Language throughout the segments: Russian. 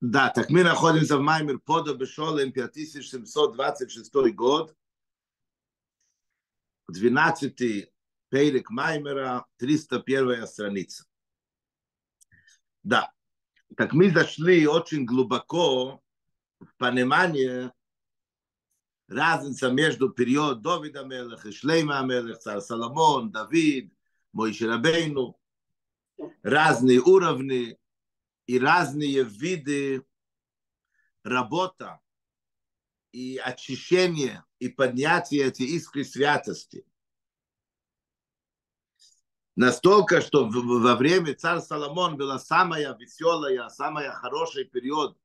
Да, так мы находимся в Маймер Пода Бешолем 5726 год, 12 Пейрик Маймера, 301 страница. Да, так мы зашли очень глубоко в понимание разница между период Давида Мелеха, Шлейма Мелех, царь Соломон, Давид, Мойши Рабейну, разные уровни, и разные виды работа и очищения и поднятия этой искры святости. Настолько, что во время царя Соломон была самая веселая, самая хороший период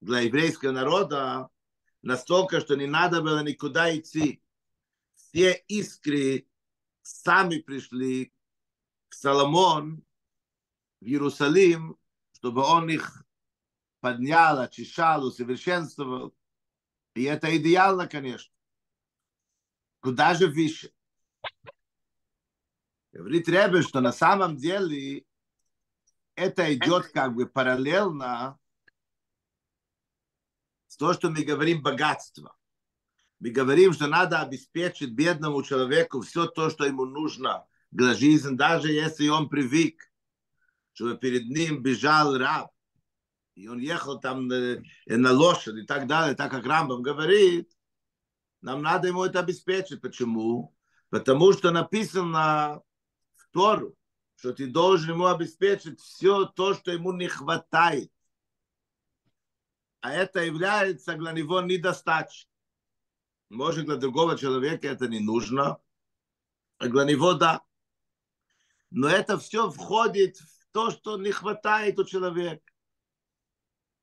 для еврейского народа, настолько, что не надо было никуда идти. Все искры сами пришли к Соломон в Иерусалим чтобы он их поднял, очищал, усовершенствовал. И это идеально, конечно. Куда же выше? Говорит Ребе, что на самом деле это идет как бы параллельно то, что мы говорим богатство. Мы говорим, что надо обеспечить бедному человеку все то, что ему нужно для жизни, даже если он привык что перед ним бежал раб, и он ехал там на, на лошади и так далее, так как Рамбам говорит, нам надо ему это обеспечить. Почему? Потому что написано в Тору, что ты должен ему обеспечить все то, что ему не хватает. А это является для него недостаточно. Может, для другого человека это не нужно, а для него да. Но это все входит в то, что не хватает у человека.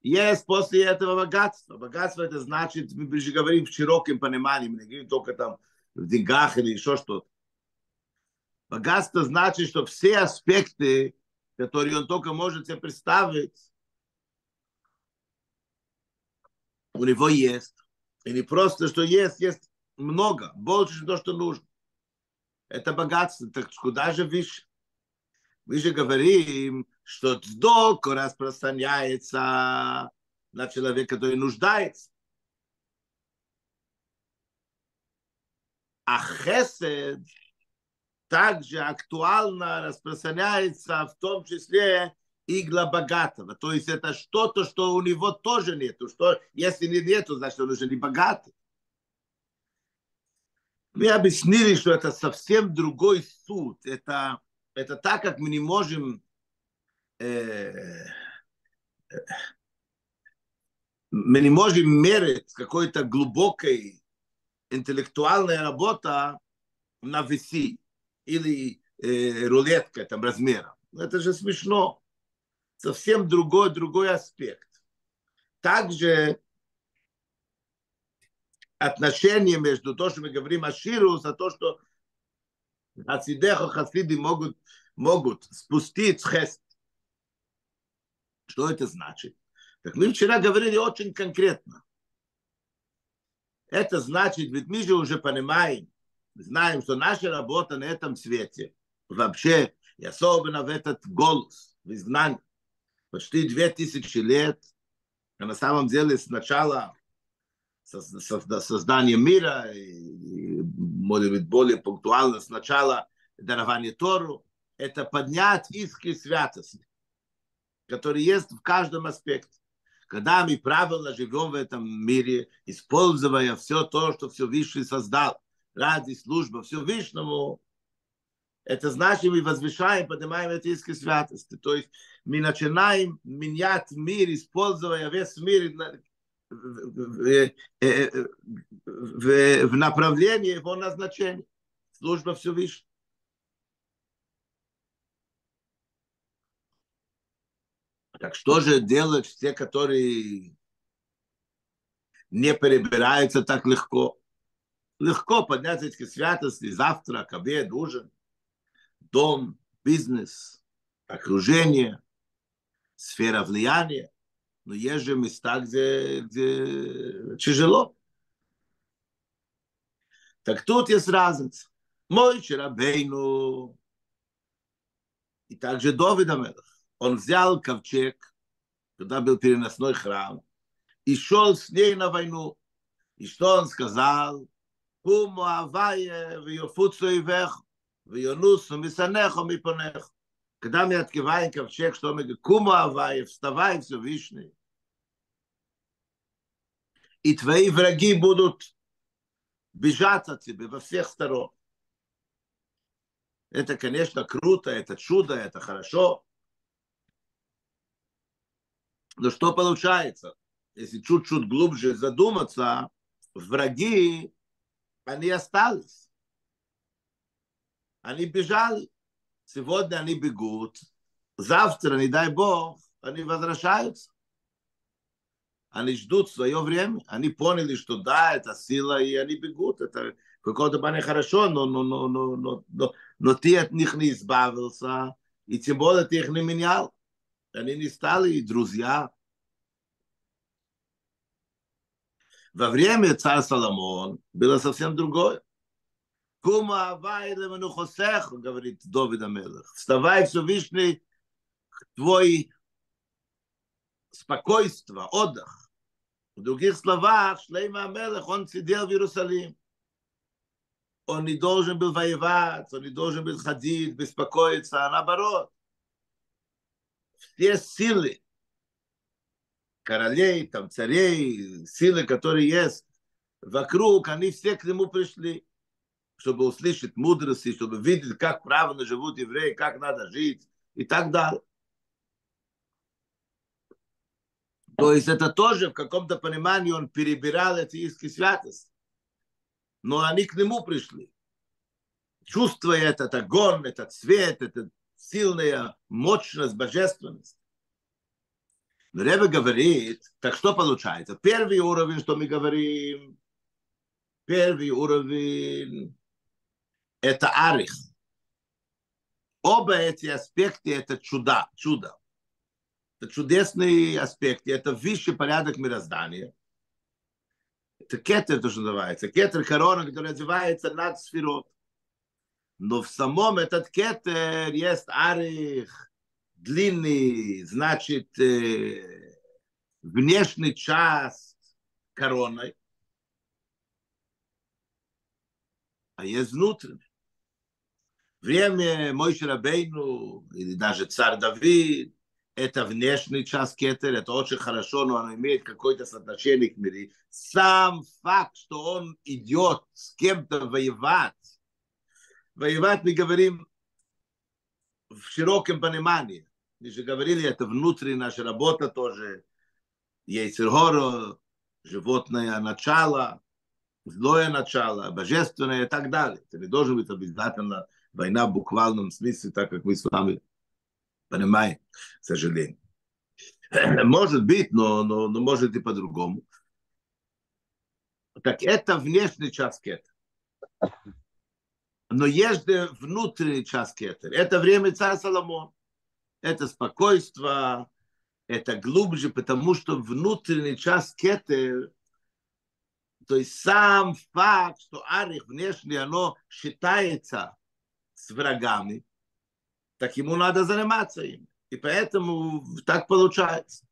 Есть после этого богатство. Богатство это значит, мы же говорим в широком понимании, мы не говорим только там в деньгах или еще что-то. Богатство значит, что все аспекты, которые он только может себе представить, у него есть. И не просто, что есть, есть много, больше, чем то, что нужно. Это богатство. Так куда же выше? Мы же говорим, что цдок распространяется на человека, который нуждается. А хесед также актуально распространяется в том числе и для богатого. То есть это что-то, что у него тоже нету. Что, если не нету, значит он уже не богатый. Мы объяснили, что это совсем другой суд. Это это так, как мы не можем э, мы не можем мерить какой-то глубокой интеллектуальной работа на веси или э, рулетка там размера. Это же смешно. Совсем другой, другой аспект. Также отношение между то, что мы говорим о Ширус, а то, что Хасидеха хасиды могут, могут спустить хест. Что это значит? Так мы вчера говорили очень конкретно. Это значит, ведь мы же уже понимаем, знаем, что наша работа на этом свете, вообще, и особенно в этот голос, в изгнании, почти две тысячи лет, а на самом деле сначала создания мира, и, может быть, более пунктуально сначала дарование Тору, это поднять искры святости, которые есть в каждом аспекте. Когда мы правильно живем в этом мире, используя все то, что все Высший создал, ради службы Всевышнему, это значит, мы возвышаем, поднимаем эти искры святости. То есть мы начинаем менять мир, используя весь мир в, в, направлении его назначения. Служба Всевышнего. Так что же делать те, которые не перебираются так легко? Легко поднять эти святости, завтрак, обед, ужин, дом, бизнес, окружение, сфера влияния но есть же места, где, где тяжело. Так тут есть разница. Мойше Рабейну и также Довид Амелах. Он взял ковчег, когда был переносной храм, и шел с ней на войну. И что он сказал? Куму авае, вьофуцу и вех, мипонеху. Когда мы открываем ковчег, что мы говорим, куму авае, вставай, Всевышний. И твои враги будут бежать от тебя во всех сторон. Это, конечно, круто, это чудо, это хорошо. Но что получается? Если чуть-чуть глубже задуматься, враги, они остались. Они бежали. Сегодня они бегут. Завтра, не дай Бог, они возвращаются. Они ждут свое время. Они поняли, что да, это сила, и они бегут. Это в каком-то плане хорошо, но, но, но, но, но, но, но ты от них не избавился, и тем более ты их не менял. Они не стали друзья. Во время царя Соломон было совсем другое. Кума авай леменухосех, говорит Довид Амелах. Вставай, Всевышний, твой спокойство, отдых. В других словах, Шлейма Амелах, он сидел в Иерусалим. Он не должен был воевать, он не должен был ходить, беспокоиться, а наоборот. Все силы, королей, там, царей, силы, которые есть вокруг, они все к нему пришли, чтобы услышать мудрости, чтобы видеть, как правильно живут евреи, как надо жить и так далее. То есть это тоже в каком-то понимании он перебирал эти иски святости. Но они к нему пришли. Чувствуя этот огонь, этот цвет, эта сильная мощность, божественность. Но Ребе говорит, так что получается? Первый уровень, что мы говорим, первый уровень, это арих. Оба эти аспекты – это чудо, чудо. Это чудесные аспекты, это высший порядок мироздания. Это кетер, то, что называется. Кетер корона, который называется над сферот. Но в самом этот кетер есть арих, длинный, значит, э, внешний часть короной, а есть внутренний. Время Мойши Рабейну, или даже царь Давид, это внешний часть кетер, это очень хорошо, но он имеет какое-то соотношение к мире. Сам факт, что он идет с кем-то воевать, воевать мы говорим в широком понимании. Мы же говорили, это внутренняя наша работа тоже. Ейцергоро, животное начало, злое начало, божественное и так далее. Это не должен быть обязательно война в буквальном смысле, так как мы с вами понимаем, к сожалению. Может быть, но, но, но может и по-другому. Так это внешний час кетер. Но есть внутренний час кетер. Это время царя Соломона это спокойство, это глубже, потому что внутренний час кетер, то есть сам факт, что арих внешне, оно считается с врагами, так ему надо заниматься им. И поэтому так получается.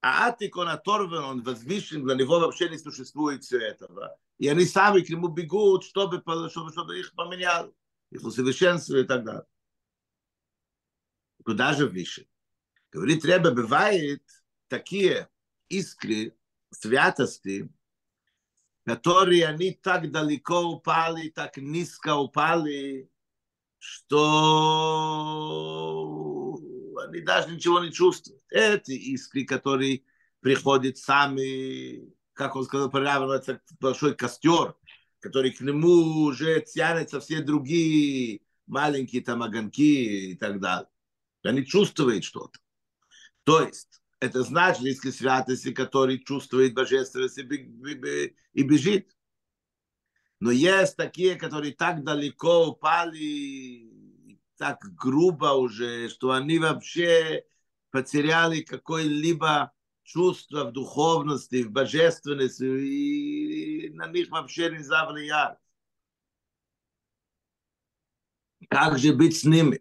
А Атик, он оторван, он возвышен, для него вообще не существует все этого. И они сами к нему бегут, чтобы, чтобы, чтобы их поменял, их усовершенствовали и так далее. куда же выше. Говорит, Ребе, бывает такие искры святости, которые они так далеко упали, так низко упали, что они даже ничего не чувствуют. Эти искры, которые приходят сами, как он сказал, это большой костер, который к нему уже тянется все другие маленькие там огоньки и так далее они чувствуют что-то. То есть, это значит, если святости, который чувствует божественность и бежит. Но есть такие, которые так далеко упали, так грубо уже, что они вообще потеряли какое-либо чувство в духовности, в божественности, и на них вообще нельзя влиять. Как же быть с ними?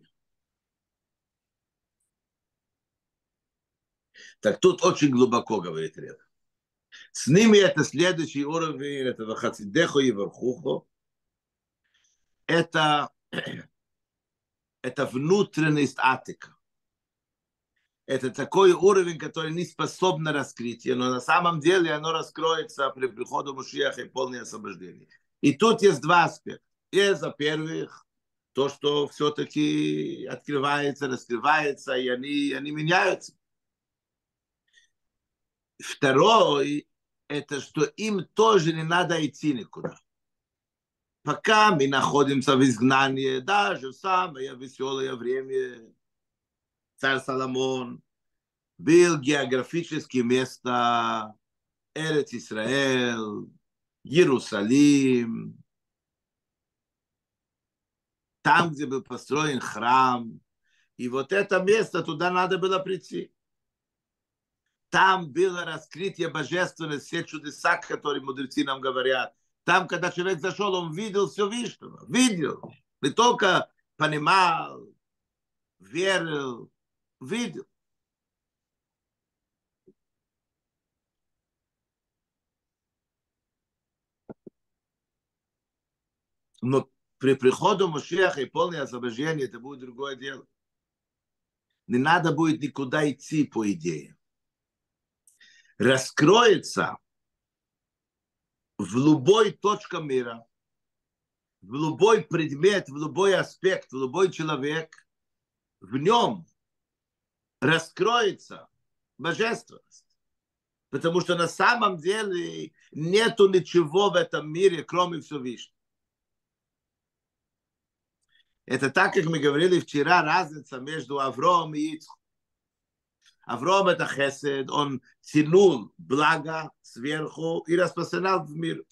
Так тут очень глубоко говорит Ред. С ними это следующий уровень, это Вахацидехо и Вархухо. Это, это внутренность атика. Это такой уровень, который не способен на раскрытие, но на самом деле оно раскроется при приходе Мушиаха и полное освобождение. И тут есть два аспекта. Есть, во-первых, то, что все-таки открывается, раскрывается, и они, они меняются. Второй, это что им тоже не надо идти никуда. Пока мы находимся в изгнании, даже в самое веселое время, царь Соломон был географически место Эрец Израиль, Иерусалим, там, где был построен храм. И вот это место, туда надо было прийти. Там было раскрытие божественности, все чудеса, которые мудрецы нам говорят. Там, когда человек зашел, он видел все Вишнего. Видел. Не только понимал, верил, видел. Но при приходу Машеха и полное освобождение это будет другое дело. Не надо будет никуда идти, по идее. Раскроется в любой точке мира, в любой предмет, в любой аспект, в любой человек, в нем раскроется божественность. Потому что на самом деле нету ничего в этом мире, кроме Всевышнего. Это так, как мы говорили вчера, разница между Авром и Ицхом. Авром это хесед, он тянул благо сверху и распространял в мир.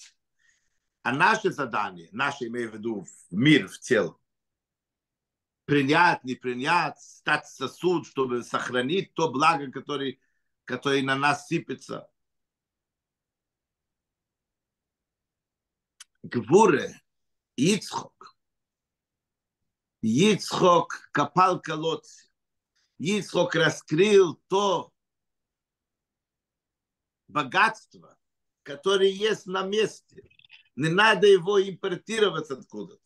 А наше задание, наше, имею в виду, в мир в целом, принять, не принять, стать сосуд, чтобы сохранить то благо, которое, которое на нас сыпется. Гвуре, Ицхок, Ицхок копал колодцы. Ицхок раскрыл то богатство, которое есть на месте. Не надо его импортировать откуда-то.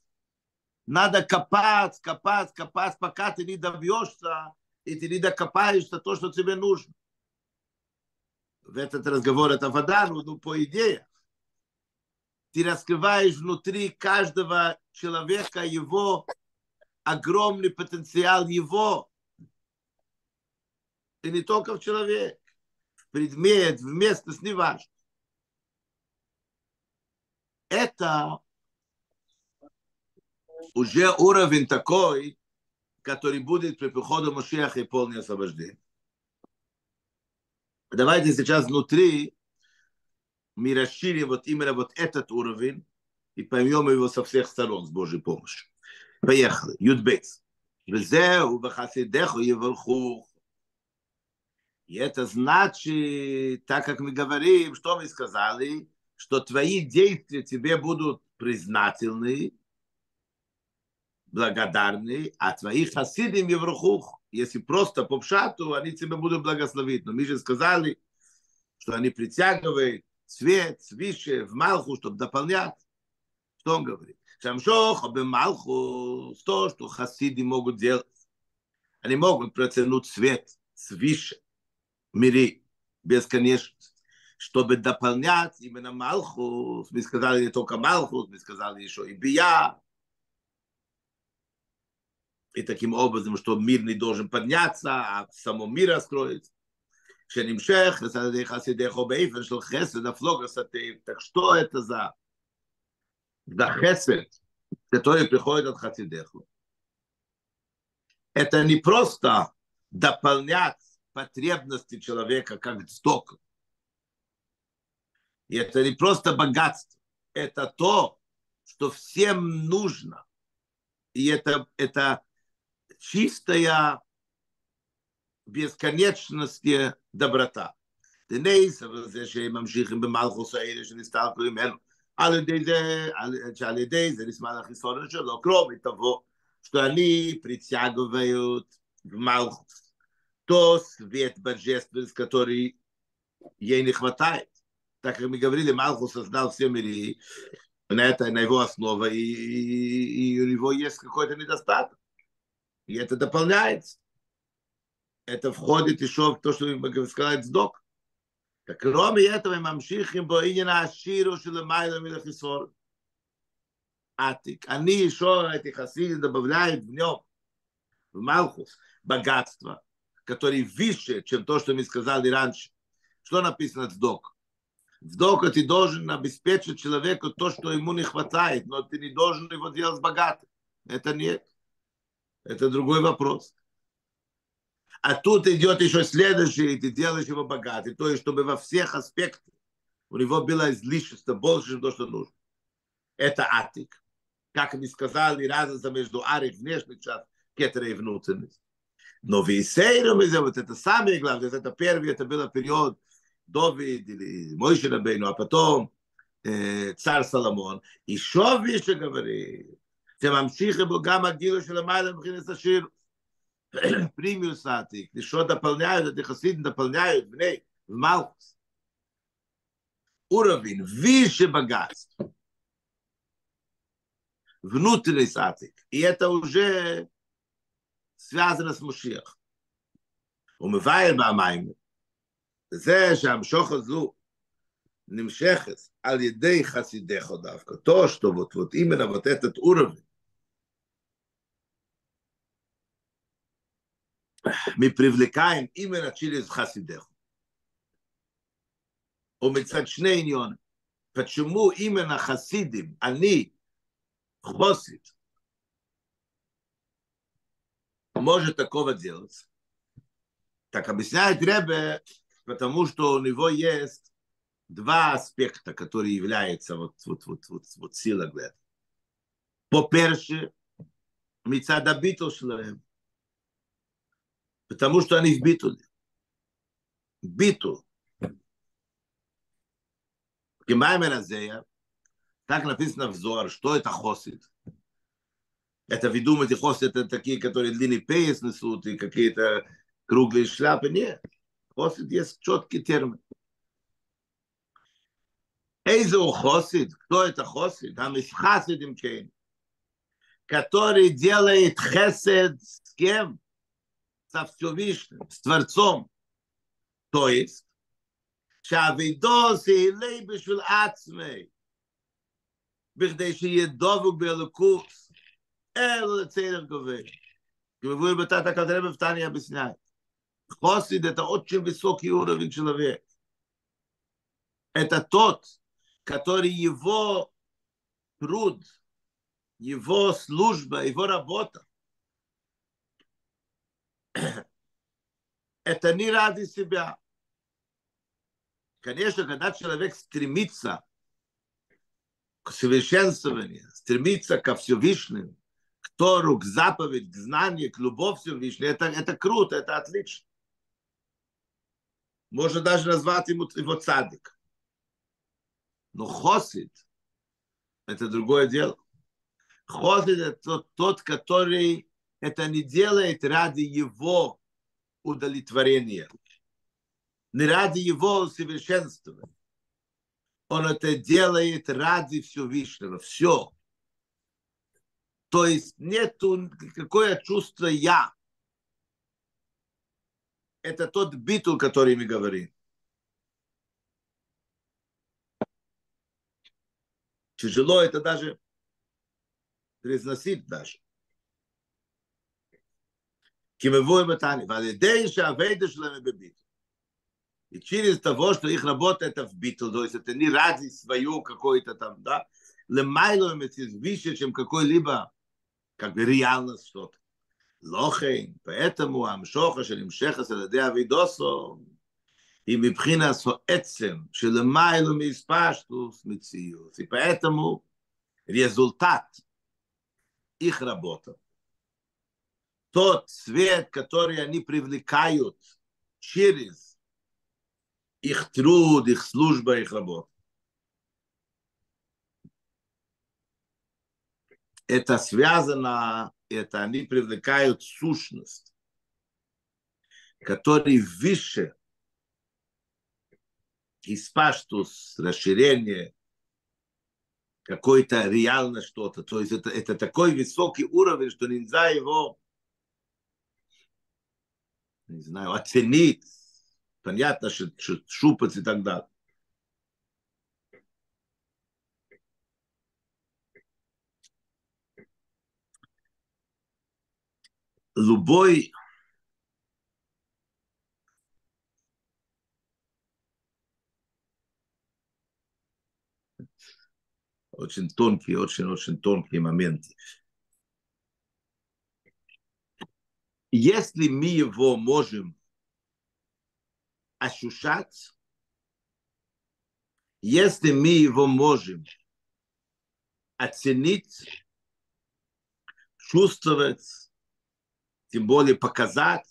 Надо копать, копать, копать, пока ты не добьешься, и ты не докопаешься то, что тебе нужно. В этот разговор это вода, ну, ну по идее. Ты раскрываешь внутри каждого человека его огромный потенциал его. И не только в человек, в предмет, в местность, не важно. Это уже уровень такой, который будет при приходе Машеха и полное освобождение. Давайте сейчас внутри мы расширим вот именно вот этот уровень и поймем его со всех сторон с Божьей помощью. Поехали. Юдбейс. וזהו בחסידךו יברכוך. и это значит, так как мы говорим, что мы сказали, что твои действия тебе будут признательны, благодарны, а твои хасидим еврухух, если просто по пшату, они тебе будут благословить. Но мы же сказали, что они притягивают свет свыше в Малху, чтобы дополнять. Что он говорит? Шамшох Малху, то, что хасиды могут делать. Они могут протянуть свет свыше мире бесконечности чтобы дополнять именно Малхус. Мы сказали не только Малхус, мы сказали еще и Бия, и таким образом, что мир не должен подняться, а само мир раскроется. שנמשך לצד חסידך באיפן של חסד הפלוגס הטבע. Так что это за, за хесед, который приходит от хасидеха? Это не просто дополнять потребности человека как сток. И это не просто богатство. Это то, что всем нужно. И это, это чистая бесконечности доброта. דנייס, אבל זה שהם ממשיכים במלכוס האלה שנסתלקו ממנו, על ידי זה, שעל ידי זה נשמע לחיסון שלו, קרוב, תבוא, что они притягивают в Малхус то свет божественность, который ей не хватает. Так как мы говорили, Малхус создал все миры, на это на его основа, и, и, и у него есть какой-то недостаток. И это дополняется. Это входит еще в то, что мы сказали, сдок. Так кроме этого, мы мамшихим бо инина аширу шелемайла милахисор. Атик. Они еще эти хасиды добавляют в нем, в Малхус, богатство, который выше, чем то, что мы сказали раньше. Что написано в Вдока ты должен обеспечить человеку то, что ему не хватает, но ты не должен его делать богатым. Это нет. Это другой вопрос. А тут идет еще следующий, и ты делаешь его богатым. То есть, чтобы во всех аспектах у него было излишество больше, чем то, что нужно. Это атик. Как мы сказали, разница между арик внешний часть, кетера и внутренность. Но в Исейру, вот это самое главное, это первый, это был период Довид или Мойши Рабейну, а потом э, царь Соломон. Еще выше говорит, זה ממשיך בו גם הגילו של המעלה מבחינת השיר. פרימיוס העתיק, נשות הפלניאיות, את יחסית הפלניאיות, בני, ומלכוס. уровень выше богатств. Внутренний сатик. И это уже svazn es moshiach um weil ba mein זה שהמשוך הזו נמשכת על ידי חסידך דווקא, תוש טובות וותאים מנבטאת את אורבי. מפריבליקאים אימן אצ'יליס חסידך. ומצד שני עניונים, פצ'מו אימן החסידים, אני חבוסית, может такого делать? Так объясняет Ребе, потому что у него есть два аспекта, которые являются вот, вот, вот, вот, вот сила глед. По-перше, מצד הביטול שלהם, потому что они в битуле. Битул. Гемаймер Азея, так написано в Зор, что это хосид. Это вы думаете, хосид это такие, которые длинный пояс несут и какие-то круглые шляпы? Нет. Хосид есть четкий термин. Эйзу хосид, кто это хосид? Там есть хасидим кейн, который делает хесед с кем? со Всевышним, с Творцом. То есть, שהאבידו זה אלי בשביל עצמי, בכדי שיהיה דבוק באלוקות, Элу цейров ковей. Говорю, Батата Кадребе в Тане объясняет. Хосид – это очень высокий уровень человека. Это тот, который его труд, его служба, его работа. Это не ради себя. Конечно, когда человек стремится к совершенствованию, стремится ко Всевышнему, Тору, к заповедь, к знанию, к любовь Всевышнему, это, это круто, это отлично. Можно даже назвать ему его цадик. Но хосид – это другое дело. Хосид – это тот, тот, который это не делает ради его удовлетворения, не ради его совершенствования. Он это делает ради Всевышнего. Все. То есть нету какое чувство «я». Это тот битул, который мы говорим. Тяжело это даже произносить даже. И через того, что их работа это в битл, то есть это не ради свою какой-то там, да, лемайло выше, чем какой-либо как бы реально что-то. Лохейн, поэтому Амшоха Шелимшеха Саладе Авидосо и Мипхина Соэцем Шелемайлу Миспаштус Мициюс. И поэтому результат их работы, тот свет, который они привлекают через их труд, их служба, их работа, Это связано это они привлекают сущность, который выше испаштус, расширение, какой-то реально что-то. То есть это, это такой высокий уровень, что нельзя его, не знаю, оценить. Понятно, что шупать и так далее. Любой очень тонкие, очень-очень тонкие моменты. Если мы его можем ощущать, если мы его можем оценить, чувствовать, тем более показать,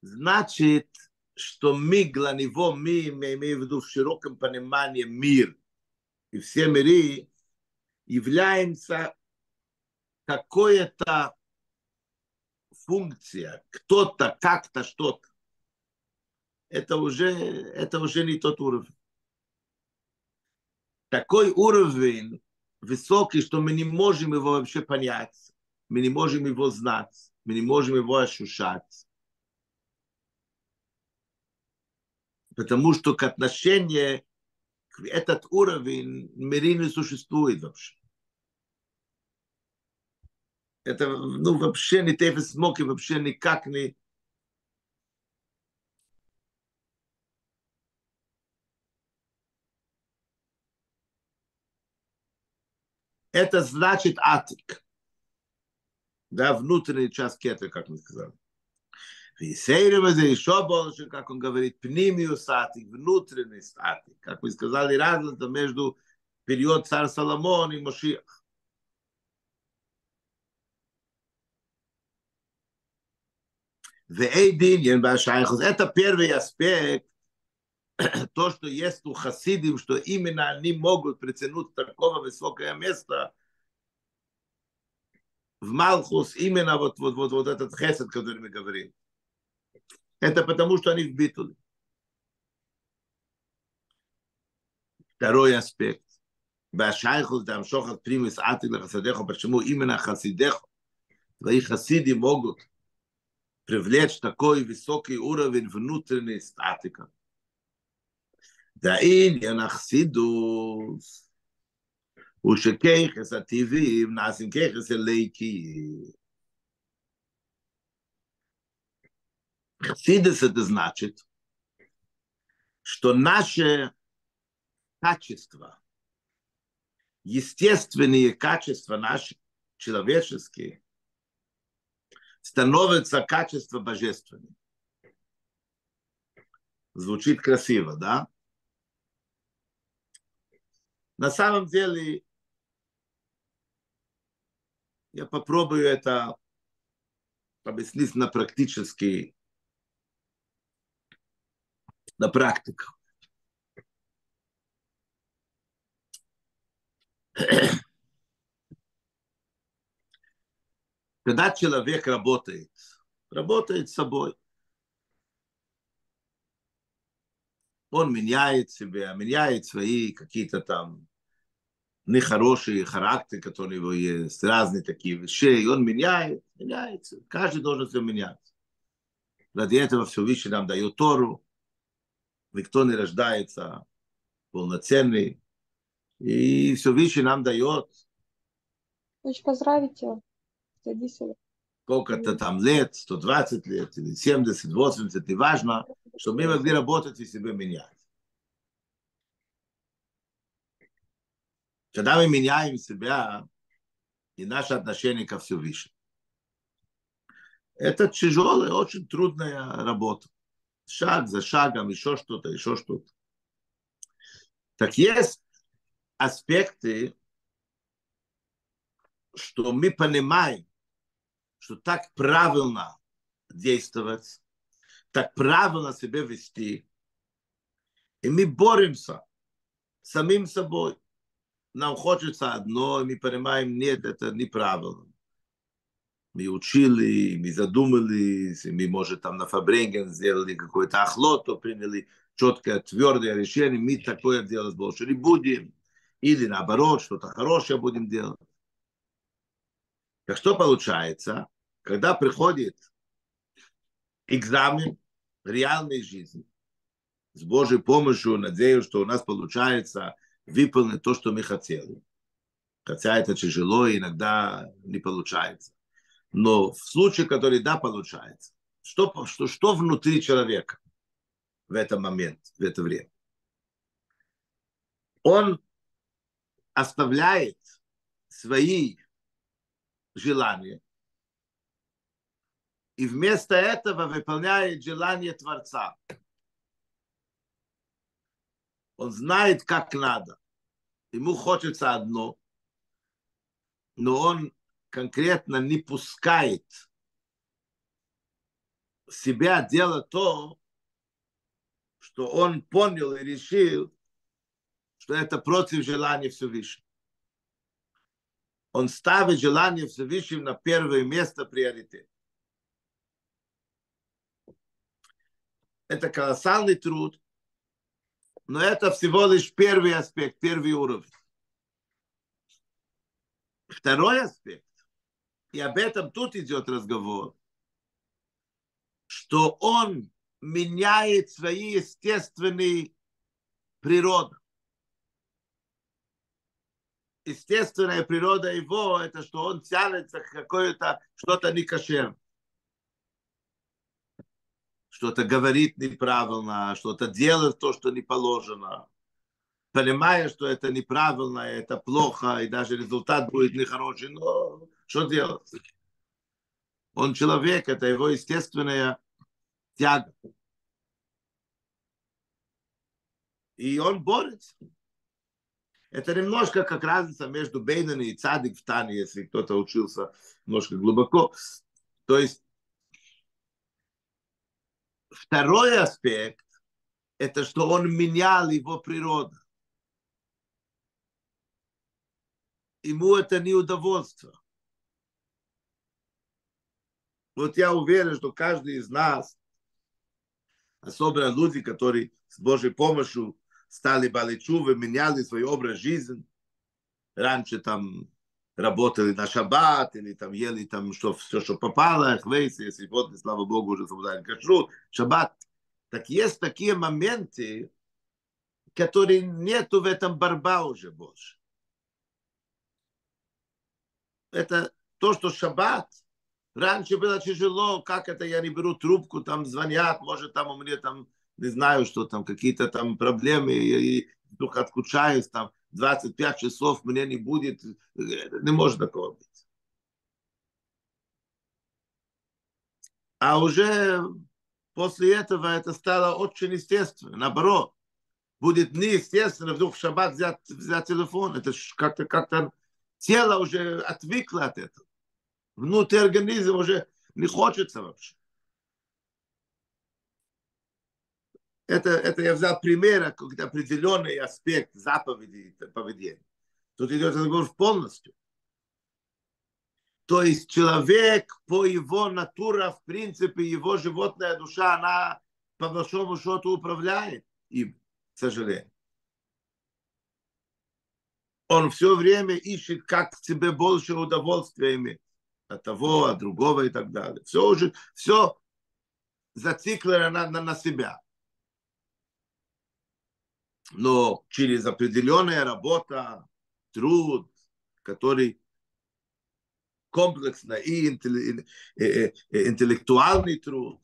значит, что мы для него, мы, мы имеем в виду в широком понимании мир и все миры, являемся какое-то функция, кто-то, как-то, что-то. Это уже, это уже не тот уровень. Такой уровень высокий, что мы не можем его вообще понять мы не можем его знать, мы не можем его ощущать. Потому что к отношению этот уровень мире не существует вообще. Это ну, вообще не тефес смоки, вообще никак не... Это значит атик да, внутренний час кеты, как мы сказали. Висейрова за еще больше, как он говорит, пнимию статик, внутренний статик. Как мы сказали, разница между период царь Соломон и Мошиах. Это первый аспект, то, что есть у хасидим, что именно они могут притянуть такого высокое место – в Малхус именно вот, вот, вот, вот этот хесед, который мы говорим. Это потому, что они в битуле. Второй аспект. Башайхус дам шохат примис атик лахасадеху, почему именно хасидеху, твои хасиди могут привлечь такой высокий уровень внутренней статики. Да и не нахсидус. ושככס הטבעים נעשים ככס אליקי. Хасидес это значит, что наше качество, естественные качества наши, человеческие, становятся качество божественным. Звучит красиво, да? На самом деле я попробую это объяснить на практически, на практиках. Когда человек работает, работает с собой, он меняет себя, меняет свои какие-то там нехороший характер, который у него есть, разные такие вещи, и он меняет, меняется. Каждый должен все менять. Ради этого все выше нам дает Тору. Никто не рождается полноценный. И все выше нам дает. Хочешь поздравить его? Сколько-то там лет, 120 лет, или 70, 80, неважно, чтобы мы могли работать и себя менять. Когда мы меняем себя и наше отношение ко Всевышнему. Это тяжелая, очень трудная работа. Шаг за шагом, еще что-то, еще что-то. Так есть аспекты, что мы понимаем, что так правильно действовать, так правильно себя вести, и мы боремся самим собой нам хочется одно, и мы понимаем, нет, это неправильно. мы учили, мы задумались, мы, может, там на Фабренген сделали какое-то охлото, приняли четкое, твердое решение, мы такое делать больше не будем. Или наоборот, что-то хорошее будем делать. Так что получается, когда приходит экзамен реальной жизни, с Божьей помощью, надеюсь, что у нас получается выполнить то, что мы хотели. Хотя это тяжело, иногда не получается. Но в случае, который да, получается, что, что, что внутри человека в этот момент, в это время? Он оставляет свои желания и вместо этого выполняет желание Творца. Он знает, как надо. Ему хочется одно, но он конкретно не пускает себя делать то, что он понял и решил, что это против желания Всевышнего. Он ставит желание Всевышнего на первое место приоритет. Это колоссальный труд, но это всего лишь первый аспект, первый уровень. Второй аспект, и об этом тут идет разговор, что он меняет свои естественные природы. Естественная природа его, это что он тянется к какое-то что-то некошерное что-то говорит неправильно, что-то делает то, что не положено, понимая, что это неправильно, это плохо, и даже результат будет нехороший, но что делать? Он человек, это его естественная тяга. И он борется. Это немножко как разница между Бейнен и Цадик в Тане, если кто-то учился немножко глубоко. То есть Второй аспект – это что он менял его природу. Ему это не удовольствие. Вот я уверен, что каждый из нас, особенно люди, которые с Божьей помощью стали баличувы, меняли свой образ жизни, раньше там работали на шаббат, или там ели там что, все, что попало, хвейс, если вот, слава Богу, уже соблюдали кашрут, шаббат. Так есть такие моменты, которые нету в этом борьба уже больше. Это то, что шаббат, раньше было тяжело, как это я не беру трубку, там звонят, может там у меня там, не знаю, что там, какие-то там проблемы, и вдруг отключаюсь там, 25 часов мне не будет, не может такого быть. А уже после этого это стало очень естественно. Наоборот, будет неестественно вдруг в шаббат взять, взять телефон. Это как-то как тело уже отвыкло от этого. Внутри организма уже не хочется вообще. Это, это я взял пример, как определенный аспект заповеди поведения. Тут идет разговор полностью. То есть человек по его натуре, в принципе, его животная душа, она по большому счету управляет им, к сожалению. Он все время ищет, как себе больше удовольствия иметь от того, от другого и так далее. Все уже, все зациклено на, на, на себя но через определенная работа, труд, который комплексно и интеллектуальный труд,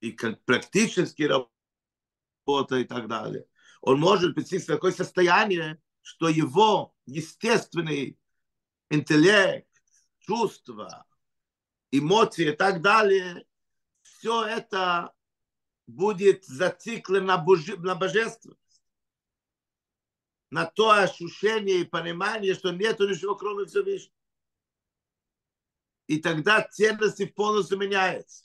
и практически работа и так далее. Он может прийти в такое состояние, что его естественный интеллект, чувства, эмоции и так далее, все это будет зациклен на, боже, на божественность, на то ощущение и понимание, что нет ничего, кроме Всевышнего. И тогда ценности полностью меняются.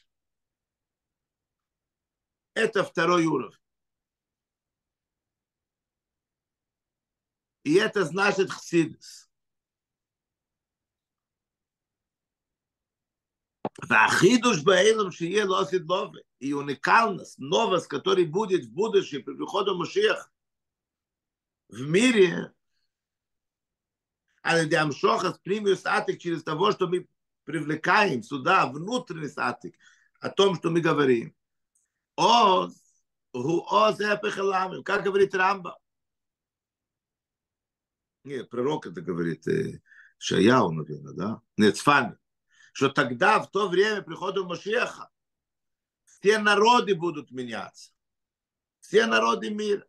Это второй уровень. И это значит хсидус. Вахидуш Баэлом Шие Лосит Лове. И уникальность, новость, который будет в будущем при приходу Машиях в мире, а Дамшоха с премию Сатик через того, что мы привлекаем сюда внутренний Сатик, о том, что мы говорим. Оз, гу оз эпехаламим, как говорит Рамба. Нет, пророк это говорит, э, Шаяу, наверное, да? Нет, Сфани что тогда, в то время прихода Машеха, все народы будут меняться. Все народы мира.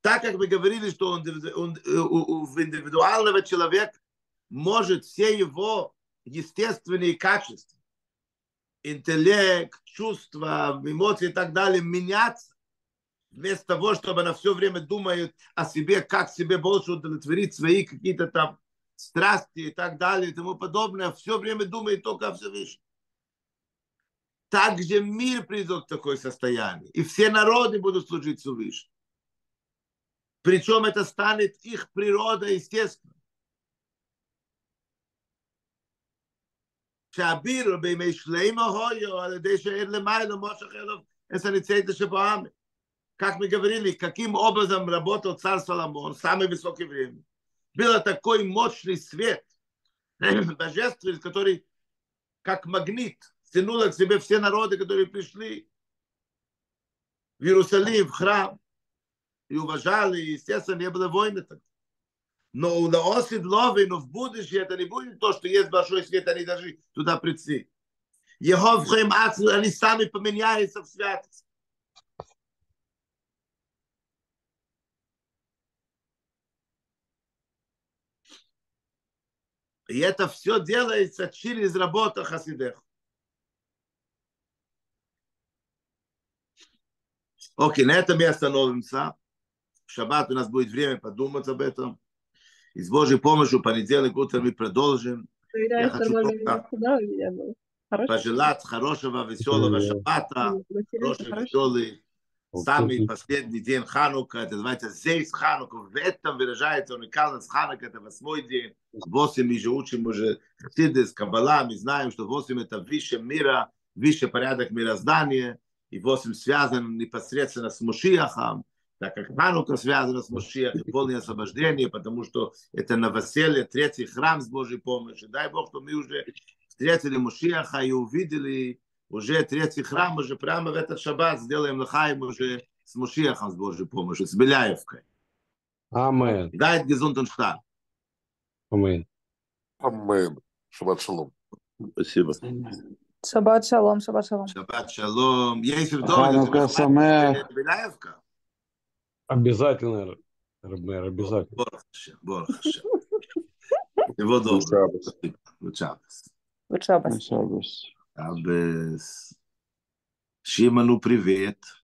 Так как мы говорили, что он, он, он, в индивидуального человека может все его естественные качества, интеллект, чувства, эмоции и так далее меняться, вместо того, чтобы она все время думает о себе, как себе больше удовлетворить свои какие-то там страсти и так далее и тому подобное, все время думает только о Всевышнем. Также мир придет в такое состояние, и все народы будут служить Всевышнему. Причем это станет их природа, естественно. שהבירו בימי שלמה הויו על ידי שאין למעלה מושך אלו את הניצייתא שבעמי. как мы говорили, каким образом работал царь Соломон, самый высокий время. Был такой мощный свет, божественный, который как магнит тянуло к себе все народы, которые пришли в Иерусалим, в храм, и уважали, и, естественно, не было войны тогда. Но у Лаосид Ловы, но в будущем это не будет то, что есть большой свет, они даже туда прийти. Его в они сами поменяются в святость. И это все делается через работу Хасидех. Окей, на этом мы остановимся. В шаббат у нас будет время подумать об этом. И с Божьей помощью понедельник утром мы продолжим. Я хочу пожелать хорошего, веселого шаббата, хороший, веселый Самый последний день Ханука, это называется Зейс Ханука. В этом выражается уникальность Ханука, это восьмой день. Восемь мы же учим уже Хасидес, Каббала, мы знаем, что восемь это выше мира, выше порядок мироздания, и восемь связан непосредственно с Мушиахом, так как Ханука связана с Мушиахом, полное освобождение, потому что это новоселье, третий храм с Божьей помощью. Дай Бог, что мы уже встретили Мушиаха и увидели уже третий храм, уже прямо в этот шаббат сделаем лахаем уже с Мушиахом, с Божьей помощью, с Беляевкой. Амен. Дает Гезунтон Штар. Амен. Амен. Шаббат шалом. Спасибо. Шаббат шалом, шаббат шалом. Шаббат шалом. Есть в доме. Беляевка? Обязательно, Рабмер, обязательно. Борох Хашем, Борох Хашем. Всего доброго. Шаббас. Abes, de no Privete,